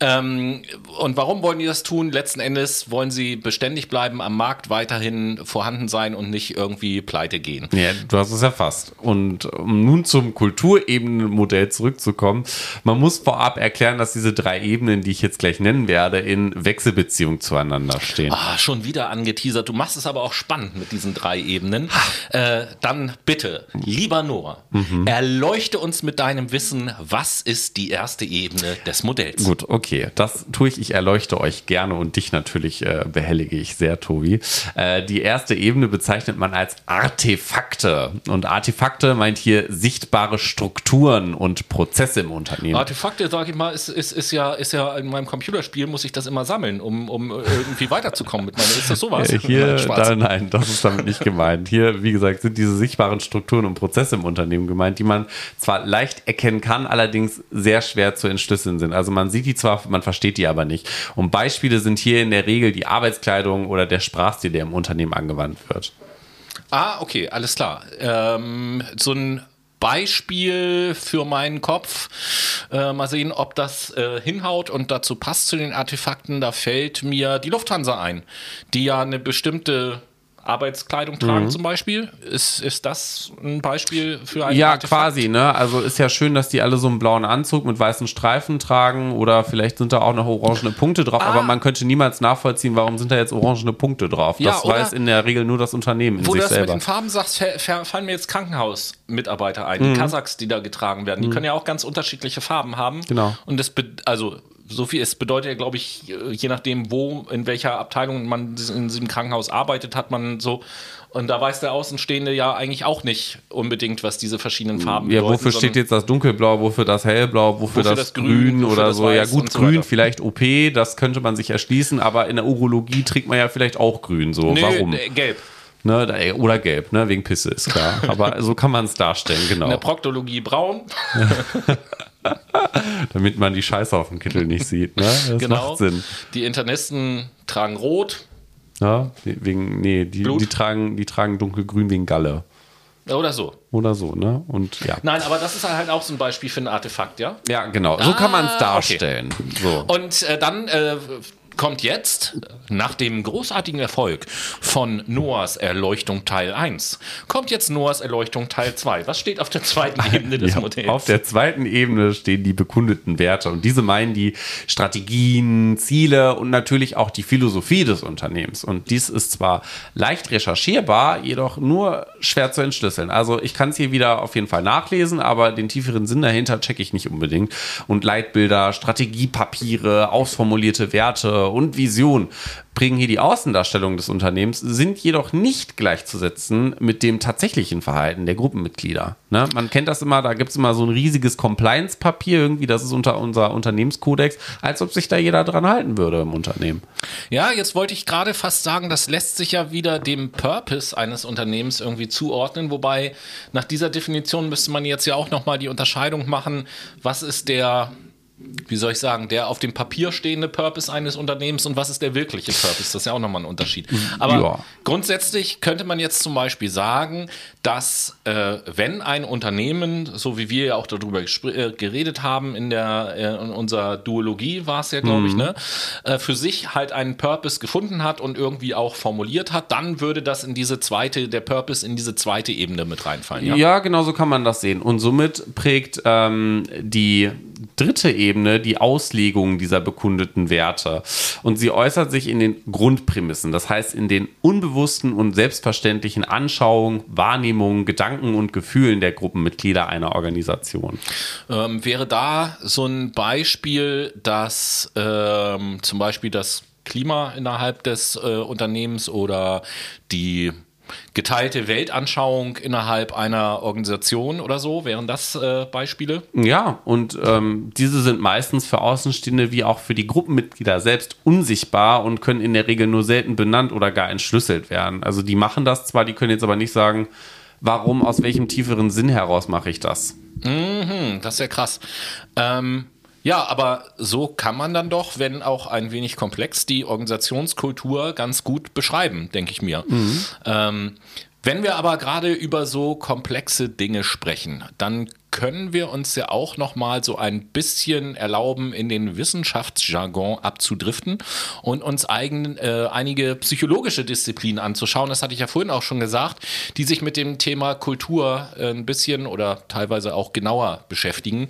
Ähm, und warum wollen die das tun? Letzten Endes wollen sie beständig bleiben, am Markt weiterhin vorhanden sein und nicht irgendwie pleite gehen. Ja, du hast es erfasst. Und um nun zum Kulturebenenmodell zurückzukommen, man muss vorab erklären, dass diese drei Ebenen, die ich jetzt gleich nennen werde, in Wechselbeziehung zueinander stehen. Ah, schon wieder angeteasert. Du machst es aber auch spannend mit diesen drei Ebenen. Äh, dann bitte, lieber Noah, Mhm. erleuchte uns mit deinem Wissen, was ist die erste Ebene des Modells? Gut, okay, das tue ich. Ich erleuchte euch gerne und dich natürlich äh, behellige ich sehr, Tobi. Äh, die erste Ebene bezeichnet man als Artefakte. Und Artefakte meint hier sichtbare Strukturen und Prozesse im Unternehmen. Artefakte, sag ich mal, ist, ist, ist, ja, ist ja in meinem Computerspiel, muss ich das immer sammeln, um, um irgendwie weiterzukommen mit meiner. Ist das sowas? Äh, Hier, da, nein, das ist damit nicht gemeint. Hier, wie gesagt, sind diese sichtbaren Strukturen und Prozesse im Unternehmen gemeint, die man zwar leicht erkennen kann, allerdings sehr schwer zu entschlüsseln sind. Also man sieht die zwar, man versteht die aber nicht. Und Beispiele sind hier in der Regel die Arbeitskleidung oder der Sprachstil, der im Unternehmen angewandt wird. Ah, okay, alles klar. Ähm, so ein Beispiel für meinen Kopf. Äh, mal sehen, ob das äh, hinhaut und dazu passt zu den Artefakten. Da fällt mir die Lufthansa ein, die ja eine bestimmte Arbeitskleidung tragen zum Beispiel. Ist, ist das ein Beispiel für ein Ja, Artefakt? quasi, ne? Also ist ja schön, dass die alle so einen blauen Anzug mit weißen Streifen tragen oder vielleicht sind da auch noch orangene Punkte drauf, Ah. aber man könnte niemals nachvollziehen, warum sind da jetzt orangene Punkte drauf. Ja, das weiß in der Regel nur das Unternehmen in Wo du sich das mit selber. den Farben sagst, fa- fa- fallen mir jetzt Krankenhausmitarbeiter ein, die Kasachs, die da getragen werden. Die können ja auch ganz unterschiedliche Farben haben. Genau. Und das, also so viel, es bedeutet ja, glaube ich, je nachdem, wo, in welcher Abteilung man in diesem Krankenhaus arbeitet, hat man so. Und da weiß der Außenstehende ja eigentlich auch nicht unbedingt, was diese verschiedenen Farben Ja, bedeuten. wofür steht jetzt das Dunkelblau, wofür das Hellblau, wofür, Wofür das, das Grün, Grün oder so. Ja gut, so Grün, vielleicht OP, das könnte man sich erschließen, aber in der Urologie trägt man ja vielleicht auch Grün. So, Nee, warum? äh, gelb. Ne, da- oder gelb, ne, wegen Pisse ist klar. aber so kann man es darstellen, genau. In der Proktologie braun. Damit man die Scheiße auf dem Kittel nicht sieht. Ne? Das genau. macht Sinn. Die Internisten tragen rot. Ja, wegen, nee, die, die, tragen, die tragen dunkelgrün wegen Galle. Oder so. Oder so, ne? Und ja. Nein, aber das ist halt auch so ein Beispiel für ein Artefakt, ja? Ja, genau. So kann man es Ah, darstellen. So. Und äh, dann äh, kommt jetzt, nach dem großartigen Erfolg von Noahs Erleuchtung Teil 1, kommt jetzt Noahs Erleuchtung Teil 2. Was steht auf der zweiten Ebene des Ja, Modells? auf der zweiten Ebene stehen die bekundeten Werte und diese meinen die Strategien, Ziele und natürlich auch die Philosophie des Unternehmens. Und dies ist zwar leicht recherchierbar, jedoch nur schwer zu entschlüsseln. Also ich kann es hier wieder auf jeden Fall nachlesen, aber den tieferen Sinn dahinter checke ich nicht unbedingt. Und Leitbilder, Strategiepapiere, ausformulierte Werte Werte und Vision prägen hier die Außendarstellung des Unternehmens, sind jedoch nicht gleichzusetzen mit dem tatsächlichen Verhalten der Gruppenmitglieder. Ne? Man kennt das immer, da gibt es immer so ein riesiges Compliance-Papier, irgendwie, das ist unter unser Unternehmenskodex, als ob sich da jeder dran halten würde im Unternehmen. Ja, jetzt wollte ich gerade fast sagen, das lässt sich ja wieder dem Purpose eines Unternehmens irgendwie zuordnen, wobei nach dieser Definition müsste man jetzt ja auch nochmal die Unterscheidung machen, was ist der wie soll ich sagen, der auf dem Papier stehende Purpose eines Unternehmens und was ist der wirkliche Purpose? Das ist ja auch nochmal ein Unterschied. Aber ja. grundsätzlich könnte man jetzt zum Beispiel sagen, dass äh, wenn ein Unternehmen, so wie wir ja auch darüber äh, geredet haben, in der äh, in unserer Duologie war es ja, glaube mhm. ich, ne, äh, für sich halt einen Purpose gefunden hat und irgendwie auch formuliert hat, dann würde das in diese zweite, der Purpose in diese zweite Ebene mit reinfallen. Ja, ja genau so kann man das sehen. Und somit prägt ähm, die dritte Ebene die Auslegung dieser bekundeten Werte. Und sie äußert sich in den Grundprämissen, das heißt in den unbewussten und selbstverständlichen Anschauungen, Wahrnehmungen, Gedanken und Gefühlen der Gruppenmitglieder einer Organisation. Ähm, wäre da so ein Beispiel, dass ähm, zum Beispiel das Klima innerhalb des äh, Unternehmens oder die geteilte Weltanschauung innerhalb einer Organisation oder so? Wären das äh, Beispiele? Ja, und ähm, diese sind meistens für Außenstehende wie auch für die Gruppenmitglieder selbst unsichtbar und können in der Regel nur selten benannt oder gar entschlüsselt werden. Also die machen das zwar, die können jetzt aber nicht sagen, warum, aus welchem tieferen Sinn heraus mache ich das. Mhm, das ist ja krass. Ähm, ja, aber so kann man dann doch, wenn auch ein wenig komplex, die Organisationskultur ganz gut beschreiben, denke ich mir. Mhm. Ähm, wenn wir aber gerade über so komplexe Dinge sprechen, dann können wir uns ja auch noch mal so ein bisschen erlauben, in den Wissenschaftsjargon abzudriften und uns eigen, äh, einige psychologische Disziplinen anzuschauen. Das hatte ich ja vorhin auch schon gesagt, die sich mit dem Thema Kultur äh, ein bisschen oder teilweise auch genauer beschäftigen.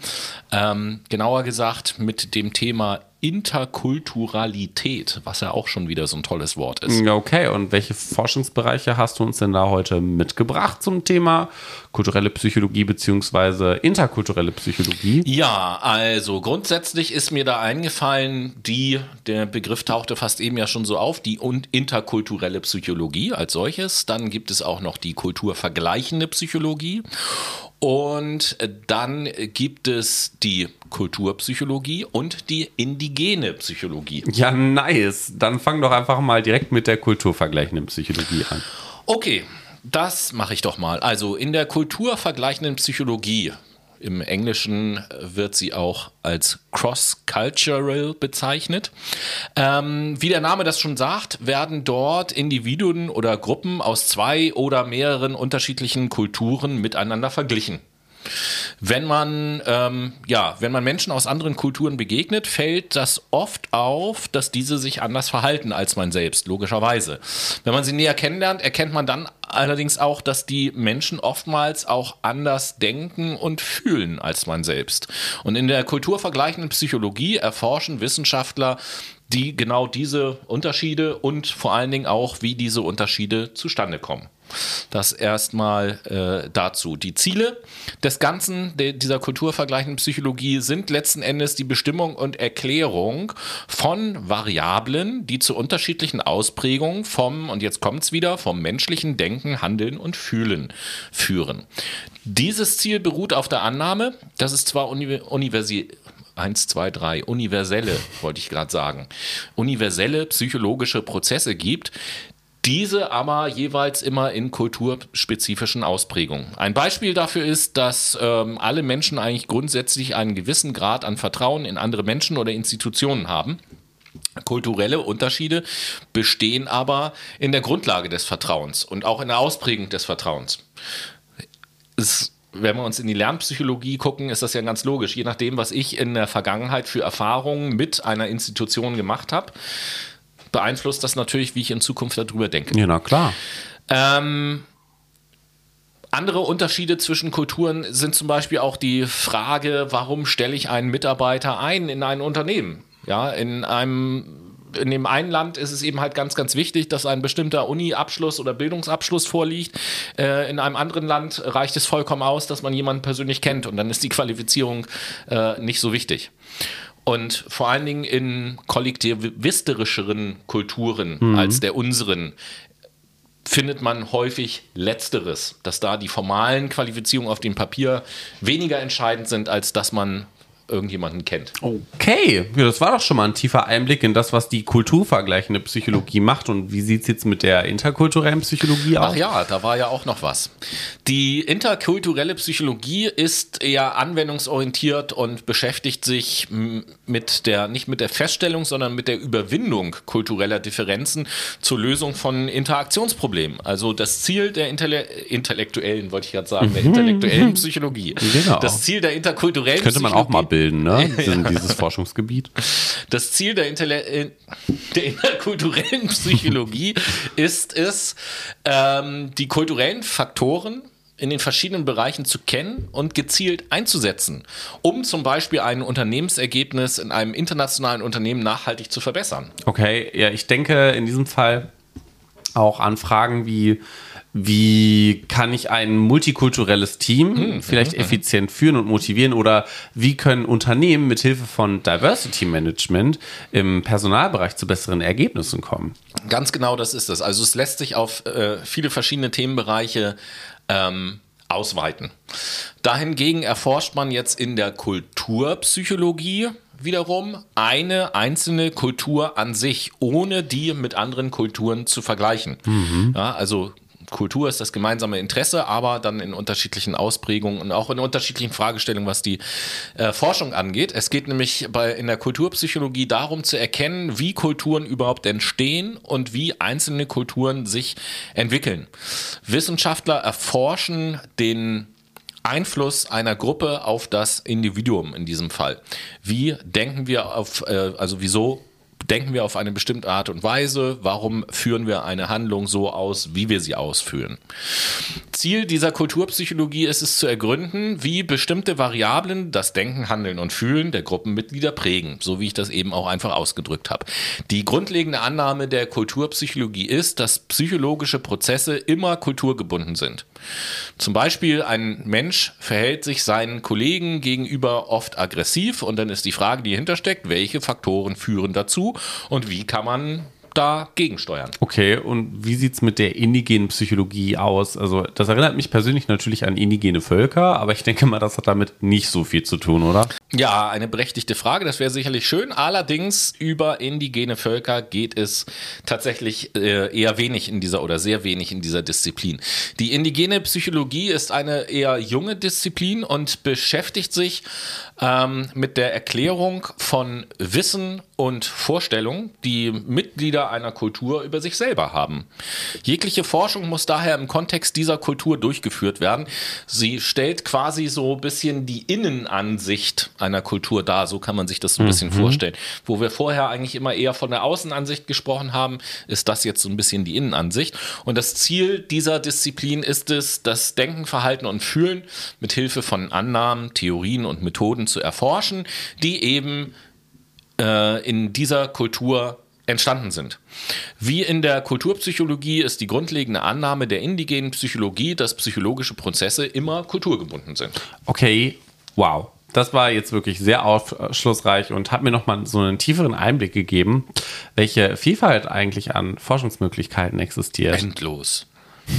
Ähm, genauer gesagt mit dem Thema Interkulturalität, was ja auch schon wieder so ein tolles Wort ist. Okay, und welche Forschungsbereiche hast du uns denn da heute mitgebracht zum Thema kulturelle Psychologie bzw. interkulturelle Psychologie? Ja, also grundsätzlich ist mir da eingefallen, die, der Begriff tauchte fast eben ja schon so auf, die interkulturelle Psychologie als solches. Dann gibt es auch noch die kulturvergleichende Psychologie. Und dann gibt es die Kulturpsychologie und die indigene Psychologie. Ja, nice. Dann fang doch einfach mal direkt mit der kulturvergleichenden Psychologie an. Okay, das mache ich doch mal. Also in der kulturvergleichenden Psychologie im Englischen wird sie auch als cross-cultural bezeichnet. Ähm, wie der Name das schon sagt, werden dort Individuen oder Gruppen aus zwei oder mehreren unterschiedlichen Kulturen miteinander verglichen. Wenn man, ähm, ja, wenn man Menschen aus anderen Kulturen begegnet, fällt das oft auf, dass diese sich anders verhalten als man selbst, logischerweise. Wenn man sie näher kennenlernt, erkennt man dann allerdings auch, dass die Menschen oftmals auch anders denken und fühlen als man selbst. Und in der kulturvergleichenden Psychologie erforschen Wissenschaftler die genau diese Unterschiede und vor allen Dingen auch, wie diese Unterschiede zustande kommen. Das erstmal äh, dazu. Die Ziele des Ganzen, de, dieser kulturvergleichenden Psychologie, sind letzten Endes die Bestimmung und Erklärung von Variablen, die zu unterschiedlichen Ausprägungen vom, und jetzt kommt es wieder, vom menschlichen Denken, Handeln und Fühlen führen. Dieses Ziel beruht auf der Annahme, dass es zwar uni 1, 2, 3, universelle, wollte ich gerade sagen, universelle psychologische Prozesse gibt, diese aber jeweils immer in kulturspezifischen Ausprägungen. Ein Beispiel dafür ist, dass ähm, alle Menschen eigentlich grundsätzlich einen gewissen Grad an Vertrauen in andere Menschen oder Institutionen haben. Kulturelle Unterschiede bestehen aber in der Grundlage des Vertrauens und auch in der Ausprägung des Vertrauens. Es wenn wir uns in die Lernpsychologie gucken, ist das ja ganz logisch. Je nachdem, was ich in der Vergangenheit für Erfahrungen mit einer Institution gemacht habe, beeinflusst das natürlich, wie ich in Zukunft darüber denke. Ja, na klar. Ähm, andere Unterschiede zwischen Kulturen sind zum Beispiel auch die Frage, warum stelle ich einen Mitarbeiter ein in ein Unternehmen? Ja, in einem in dem einen Land ist es eben halt ganz, ganz wichtig, dass ein bestimmter Uni-Abschluss oder Bildungsabschluss vorliegt. Äh, in einem anderen Land reicht es vollkommen aus, dass man jemanden persönlich kennt und dann ist die Qualifizierung äh, nicht so wichtig. Und vor allen Dingen in kollektivistischeren Kulturen als der unseren findet man häufig Letzteres, dass da die formalen Qualifizierungen auf dem Papier weniger entscheidend sind, als dass man irgendjemanden kennt. Okay, ja, das war doch schon mal ein tiefer Einblick in das, was die kulturvergleichende Psychologie macht. Und wie sieht es jetzt mit der interkulturellen Psychologie aus? Ach ja, da war ja auch noch was. Die interkulturelle Psychologie ist eher anwendungsorientiert und beschäftigt sich mit der, nicht mit der Feststellung, sondern mit der Überwindung kultureller Differenzen zur Lösung von Interaktionsproblemen. Also das Ziel der Intelle intellektuellen, wollte ich gerade sagen, der intellektuellen Psychologie. Genau. Das Ziel der interkulturellen Könnte man auch mal Psychologie bilden, ne? In dieses Forschungsgebiet. das Ziel der, Intelle äh, der interkulturellen Psychologie ist es, ähm, die kulturellen Faktoren in den verschiedenen Bereichen zu kennen und gezielt einzusetzen, um zum Beispiel ein Unternehmensergebnis in einem internationalen Unternehmen nachhaltig zu verbessern. Okay, ja, ich denke in diesem Fall auch an Fragen wie, wie kann ich ein multikulturelles Team vielleicht effizient führen und motivieren oder wie können Unternehmen mit Hilfe von Diversity Management im Personalbereich zu besseren Ergebnissen kommen? Ganz genau das ist es. Also es lässt sich auf äh, viele verschiedene Themenbereiche ähm, ausweiten. Dahingegen erforscht man jetzt in der Kulturpsychologie wiederum eine einzelne Kultur an sich, ohne die mit anderen Kulturen zu vergleichen. Ja, also Kultur ist das gemeinsame Interesse, aber dann in unterschiedlichen Ausprägungen und auch in unterschiedlichen Fragestellungen, was die äh, Forschung angeht. Es geht nämlich bei, in der Kulturpsychologie darum zu erkennen, wie Kulturen überhaupt entstehen und wie einzelne Kulturen sich entwickeln. Wissenschaftler erforschen den Einfluss einer Gruppe auf das Individuum in diesem Fall. Wie denken wir auf, äh, also wieso denken wir auf eine bestimmte Art und Weise? Warum führen wir eine Handlung so aus, wie wir sie ausführen? Ziel dieser Kulturpsychologie ist es zu ergründen, wie bestimmte Variablen das Denken, Handeln und Fühlen der Gruppenmitglieder prägen, so wie ich das eben auch einfach ausgedrückt habe. Die grundlegende Annahme der Kulturpsychologie ist, dass psychologische Prozesse immer kulturgebunden sind. Zum Beispiel ein Mensch verhält sich seinen Kollegen gegenüber oft aggressiv und dann ist die Frage, die dahinter steckt, welche Faktoren führen dazu und wie kann man da gegensteuern. Okay, und wie sieht es mit der indigenen Psychologie aus? Also, das erinnert mich persönlich natürlich an indigene Völker, aber ich denke mal, das hat damit nicht so viel zu tun, oder? Ja, eine berechtigte Frage, das wäre sicherlich schön. Allerdings über indigene Völker geht es tatsächlich äh, eher wenig in dieser oder sehr wenig in dieser Disziplin. Die indigene Psychologie ist eine eher junge Disziplin und beschäftigt sich ähm, mit der Erklärung von Wissen und Vorstellungen, die Mitglieder einer Kultur über sich selber haben. Jegliche Forschung muss daher im Kontext dieser Kultur durchgeführt werden. Sie stellt quasi so ein bisschen die Innenansicht einer Kultur dar. So kann man sich das so ein bisschen vorstellen. Wo wir vorher eigentlich immer eher von der Außenansicht gesprochen haben, ist das jetzt so ein bisschen die Innenansicht. Und das Ziel dieser Disziplin ist es, das Denken, Verhalten und Fühlen mit Hilfe von Annahmen, Theorien und Methoden zu erforschen, die eben äh, in dieser Kultur entstanden sind. Wie in der Kulturpsychologie ist die grundlegende Annahme der indigenen Psychologie, dass psychologische Prozesse immer kulturgebunden sind. Okay, wow. Das war jetzt wirklich sehr aufschlussreich und hat mir nochmal so einen tieferen Einblick gegeben, welche Vielfalt eigentlich an Forschungsmöglichkeiten existiert. Endlos.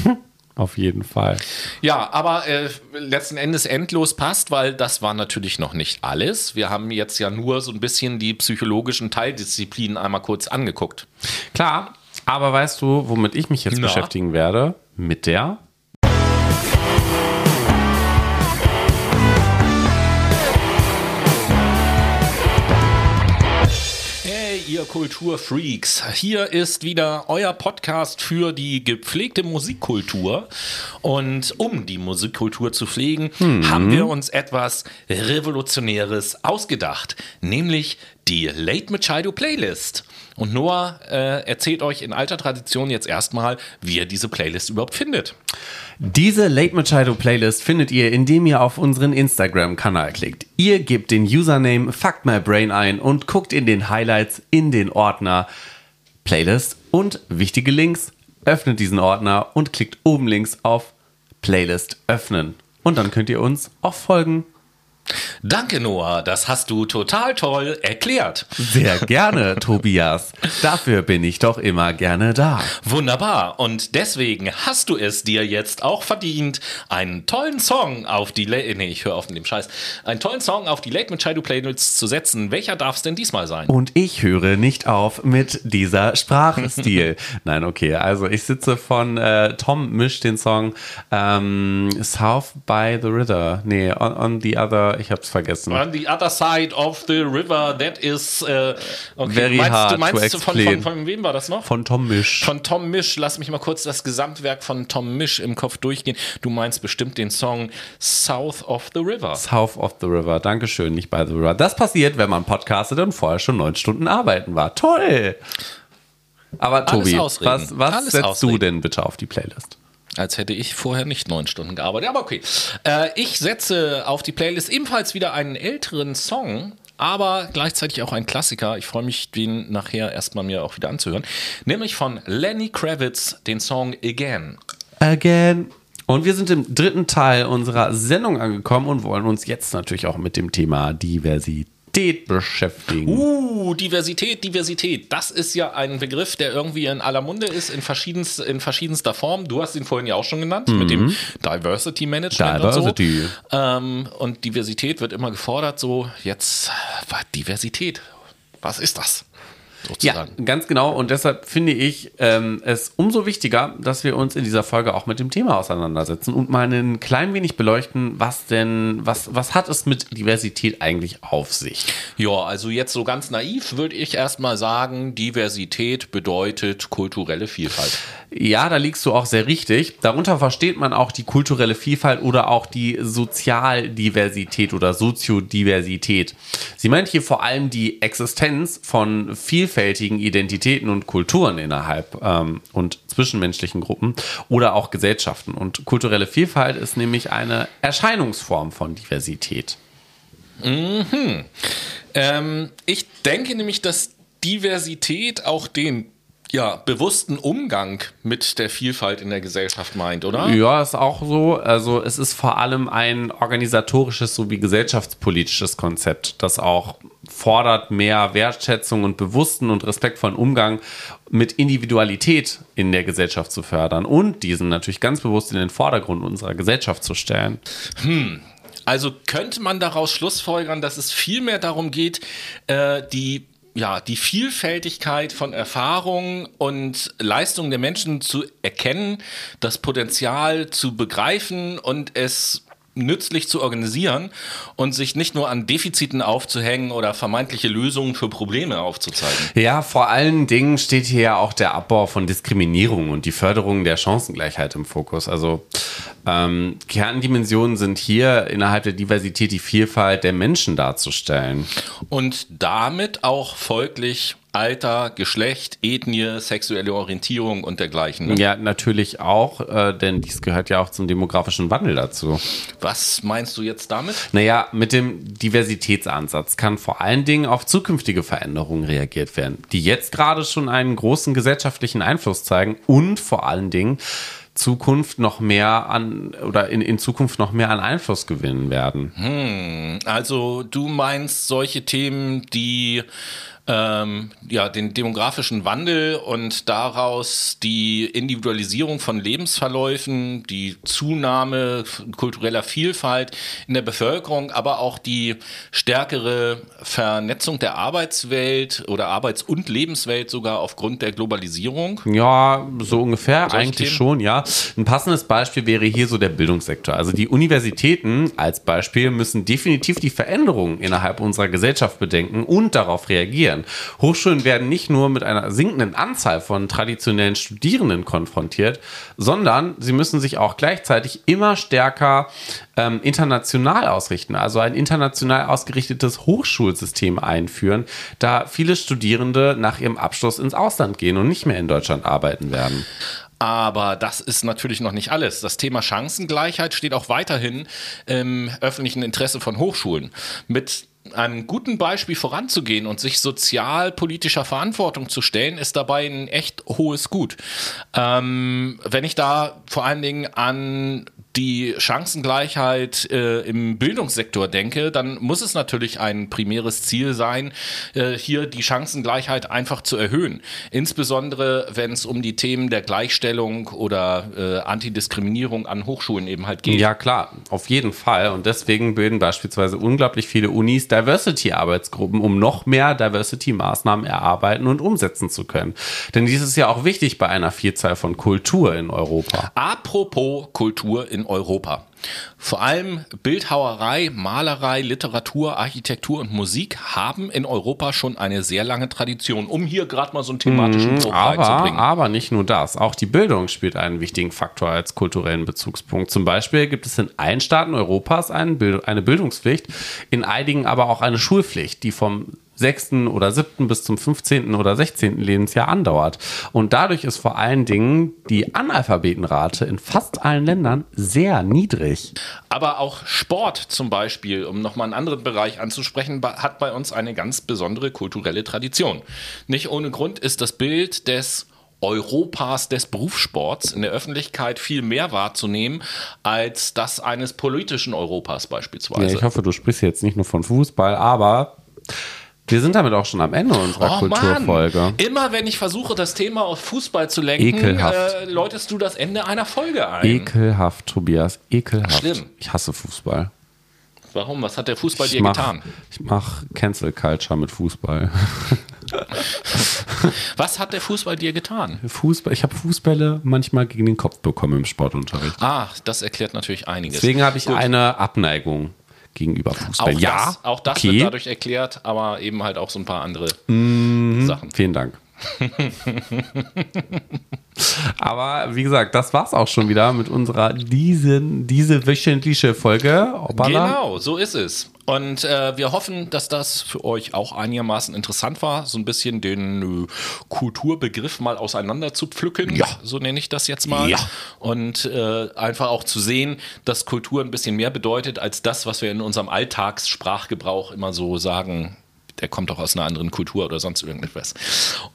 Auf jeden Fall. Ja, aber äh, letzten Endes endlos passt, weil das war natürlich noch nicht alles. Wir haben jetzt ja nur so ein bisschen die psychologischen Teildisziplinen einmal kurz angeguckt. Klar, aber weißt du, womit ich mich jetzt Na? beschäftigen werde? Mit der ihr Kulturfreaks. Hier ist wieder euer Podcast für die gepflegte Musikkultur. Und um die Musikkultur zu pflegen, haben wir uns etwas Revolutionäres ausgedacht, nämlich die Late Machado Playlist. Und Noah äh, erzählt euch in alter Tradition jetzt erstmal, wie ihr diese Playlist überhaupt findet. Diese Late Machado Playlist findet ihr, indem ihr auf unseren Instagram-Kanal klickt. Ihr gebt den Username Fuck My Brain ein und guckt in den Highlights in den Ordner Playlist und wichtige Links. Öffnet diesen Ordner und klickt oben links auf Playlist öffnen. Und dann könnt ihr uns auch folgen Danke, Noah. Das hast du total toll erklärt. Sehr gerne, Tobias. Dafür bin ich doch immer gerne da. Wunderbar. Und deswegen hast du es dir jetzt auch verdient, einen tollen Song auf die Late, nee, ich höre auf mit dem Scheiß, einen tollen Song auf die Late mit Shadow Playlist zu setzen. Welcher darf es denn diesmal sein? Und ich höre nicht auf mit dieser Sprachstil. Nein, okay. Also ich sitze von äh, Tom mischt den Song ähm, South by the River. Nee, on, on the other, ich hab's vergessen. On the other side of the river, that is äh, okay. Very meinst hard du, meinst to von, von, von wem war das noch? Von Tom Misch. Von Tom Misch, lass mich mal kurz das Gesamtwerk von Tom Misch im Kopf durchgehen. Du meinst bestimmt den Song South of the River. South of the River. Dankeschön, nicht by the River. Das passiert, wenn man podcastet und vorher schon neun Stunden arbeiten war. Toll! Aber Tobi, was, was setzt ausreden. du denn bitte auf die Playlist? Als hätte ich vorher nicht neun Stunden gearbeitet. Aber okay. Äh, ich setze auf die Playlist ebenfalls wieder einen älteren Song, aber gleichzeitig auch ein Klassiker. Ich freue mich, den nachher erstmal mir auch wieder anzuhören. Nämlich von Lenny Kravitz, den Song Again. Again. Und wir sind im dritten Teil unserer Sendung angekommen und wollen uns jetzt natürlich auch mit dem Thema Diversität beschäftigen. Uh, Diversität, Diversität. Das ist ja ein Begriff, der irgendwie in aller Munde ist, in, verschiedenst, in verschiedenster Form. Du hast ihn vorhin ja auch schon genannt, mit dem Diversity Management. Diversity. Und, so. ähm, und Diversität wird immer gefordert, so jetzt, Diversität, was ist das? Ja, Sozusagen. ganz genau. Und deshalb finde ich ähm, es umso wichtiger, dass wir uns in dieser Folge auch mit dem Thema auseinandersetzen und mal ein klein wenig beleuchten, was denn, was, was hat es mit Diversität eigentlich auf sich? Ja, also jetzt so ganz naiv würde ich erstmal sagen, Diversität bedeutet kulturelle Vielfalt. Ja, da liegst du auch sehr richtig. Darunter versteht man auch die kulturelle Vielfalt oder auch die Sozialdiversität oder Soziodiversität. Sie meint hier vor allem die Existenz von vielfältigen Identitäten und Kulturen innerhalb ähm, und zwischenmenschlichen Gruppen oder auch Gesellschaften. Und kulturelle Vielfalt ist nämlich eine Erscheinungsform von Diversität. Ähm, ich denke nämlich, dass Diversität auch den ja, bewussten Umgang mit der Vielfalt in der Gesellschaft meint, oder? Ja, ist auch so. Also es ist vor allem ein organisatorisches sowie gesellschaftspolitisches Konzept, das auch fordert, mehr Wertschätzung und bewussten und respektvollen Umgang mit Individualität in der Gesellschaft zu fördern und diesen natürlich ganz bewusst in den Vordergrund unserer Gesellschaft zu stellen. Also könnte man daraus schlussfolgern, dass es vielmehr darum geht, äh, die ja, die Vielfältigkeit von Erfahrungen und Leistungen der Menschen zu erkennen, das Potenzial zu begreifen und es nützlich zu organisieren und sich nicht nur an Defiziten aufzuhängen oder vermeintliche Lösungen für Probleme aufzuzeigen. Ja, vor allen Dingen steht hier ja auch der Abbau von Diskriminierung und die Förderung der Chancengleichheit im Fokus. Also ähm, Kerndimensionen sind hier innerhalb der Diversität die Vielfalt der Menschen darzustellen. Und damit auch folglich Alter, Geschlecht, Ethnie, sexuelle Orientierung und dergleichen. Ne? Ja, natürlich auch, äh, denn dies gehört ja auch zum demografischen Wandel dazu. Was meinst du jetzt damit? Naja, mit dem Diversitätsansatz kann vor allen Dingen auf zukünftige Veränderungen reagiert werden, die jetzt gerade schon einen großen gesellschaftlichen Einfluss zeigen und vor allen Dingen Zukunft noch mehr an oder in, in Zukunft noch mehr an Einfluss gewinnen werden. Also du meinst solche Themen, die ähm, ja, den demografischen Wandel und daraus die Individualisierung von Lebensverläufen, die Zunahme kultureller Vielfalt in der Bevölkerung, aber auch die stärkere Vernetzung der Arbeitswelt oder Arbeits- und Lebenswelt sogar aufgrund der Globalisierung. Ja, so ungefähr, Solche eigentlich Themen? schon, ja. Ein passendes Beispiel wäre hier so der Bildungssektor. Also die Universitäten als Beispiel müssen definitiv die Veränderungen innerhalb unserer Gesellschaft bedenken und darauf reagieren. Hochschulen werden nicht nur mit einer sinkenden Anzahl von traditionellen Studierenden konfrontiert, sondern sie müssen sich auch gleichzeitig immer stärker ähm, international ausrichten, also ein international ausgerichtetes Hochschulsystem einführen, da viele Studierende nach ihrem Abschluss ins Ausland gehen und nicht mehr in Deutschland arbeiten werden. Aber das ist natürlich noch nicht alles. Das Thema Chancengleichheit steht auch weiterhin im öffentlichen Interesse von Hochschulen. Mit einem guten Beispiel voranzugehen und sich sozialpolitischer Verantwortung zu stellen, ist dabei ein echt hohes Gut. Ähm, wenn ich da vor allen Dingen an die Chancengleichheit äh, im Bildungssektor denke, dann muss es natürlich ein primäres Ziel sein, äh, hier die Chancengleichheit einfach zu erhöhen. Insbesondere, wenn es um die Themen der Gleichstellung oder äh, Antidiskriminierung an Hochschulen eben halt geht. Ja, klar, auf jeden Fall. Und deswegen bilden beispielsweise unglaublich viele Unis Diversity-Arbeitsgruppen, um noch mehr Diversity-Maßnahmen erarbeiten und umsetzen zu können. Denn dies ist ja auch wichtig bei einer Vielzahl von Kultur in Europa. Apropos Kultur in Europa. Vor allem Bildhauerei, Malerei, Literatur, Architektur und Musik haben in Europa schon eine sehr lange Tradition, um hier gerade mal so einen thematischen Bruch aber, reinzubringen. aber nicht nur das. Auch die Bildung spielt einen wichtigen Faktor als kulturellen Bezugspunkt. Zum Beispiel gibt es in allen Staaten Europas eine Bildungspflicht, in einigen aber auch eine Schulpflicht, die vom 6. oder 7. bis zum 15. oder 16. Lebensjahr andauert. Und dadurch ist vor allen Dingen die Analphabetenrate in fast allen Ländern sehr niedrig. Aber auch Sport zum Beispiel, um nochmal einen anderen Bereich anzusprechen, hat bei uns eine ganz besondere kulturelle Tradition. Nicht ohne Grund ist das Bild des Europas des Berufssports in der Öffentlichkeit viel mehr wahrzunehmen als das eines politischen Europas Ja, beispielsweise. ich hoffe, du sprichst jetzt nicht nur von Fußball, aber wir sind damit auch schon am Ende unserer Oh Kulturfolge. Mann, immer wenn ich versuche, das Thema auf Fußball zu lenken, Ekelhaft. äh, läutest du das Ende einer Folge ein. Ekelhaft, Tobias, ekelhaft. Schlimm. Ich hasse Fußball. Warum? Was hat der Fußball Ich dir mach, getan? ich mach Cancel Culture mit Fußball. Was hat der Fußball dir getan? Fußball, ich habe Fußbälle manchmal gegen den Kopf bekommen im Sportunterricht. Ah, das erklärt natürlich einiges. Deswegen habe ich Gut. eine Abneigung gegenüber Fußball. Auch ja, das, auch das okay. wird dadurch erklärt, aber eben halt auch so ein paar andere Mhm. Sachen. Vielen Dank. Aber wie gesagt, das war's auch schon wieder mit unserer diesen, diese wöchentliche Folge. Hoppala. Genau, so ist es. Und äh, wir hoffen, dass das für euch auch einigermaßen interessant war, so ein bisschen den äh, Kulturbegriff mal auseinander zu pflücken. Ja. So nenne ich das jetzt mal. Ja. Und äh, einfach auch zu sehen, dass Kultur ein bisschen mehr bedeutet als das, was wir in unserem Alltagssprachgebrauch immer so sagen der kommt doch aus einer anderen Kultur oder sonst irgendetwas.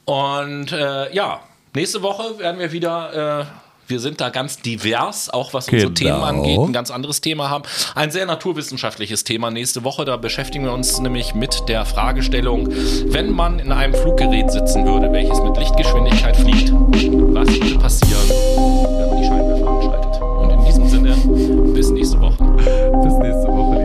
Und äh, ja, nächste Woche werden wir wieder. Äh, wir sind da ganz divers, auch was genau. unsere Themen angeht, ein ganz anderes Thema haben. Ein sehr naturwissenschaftliches Thema nächste Woche. Da beschäftigen wir uns nämlich mit der Fragestellung, wenn man in einem Fluggerät sitzen würde, welches mit Lichtgeschwindigkeit fliegt, was würde passieren, wenn man die Scheinwerfer anschaltet? Und in diesem Sinne, bis nächste Woche. Bis nächste Woche.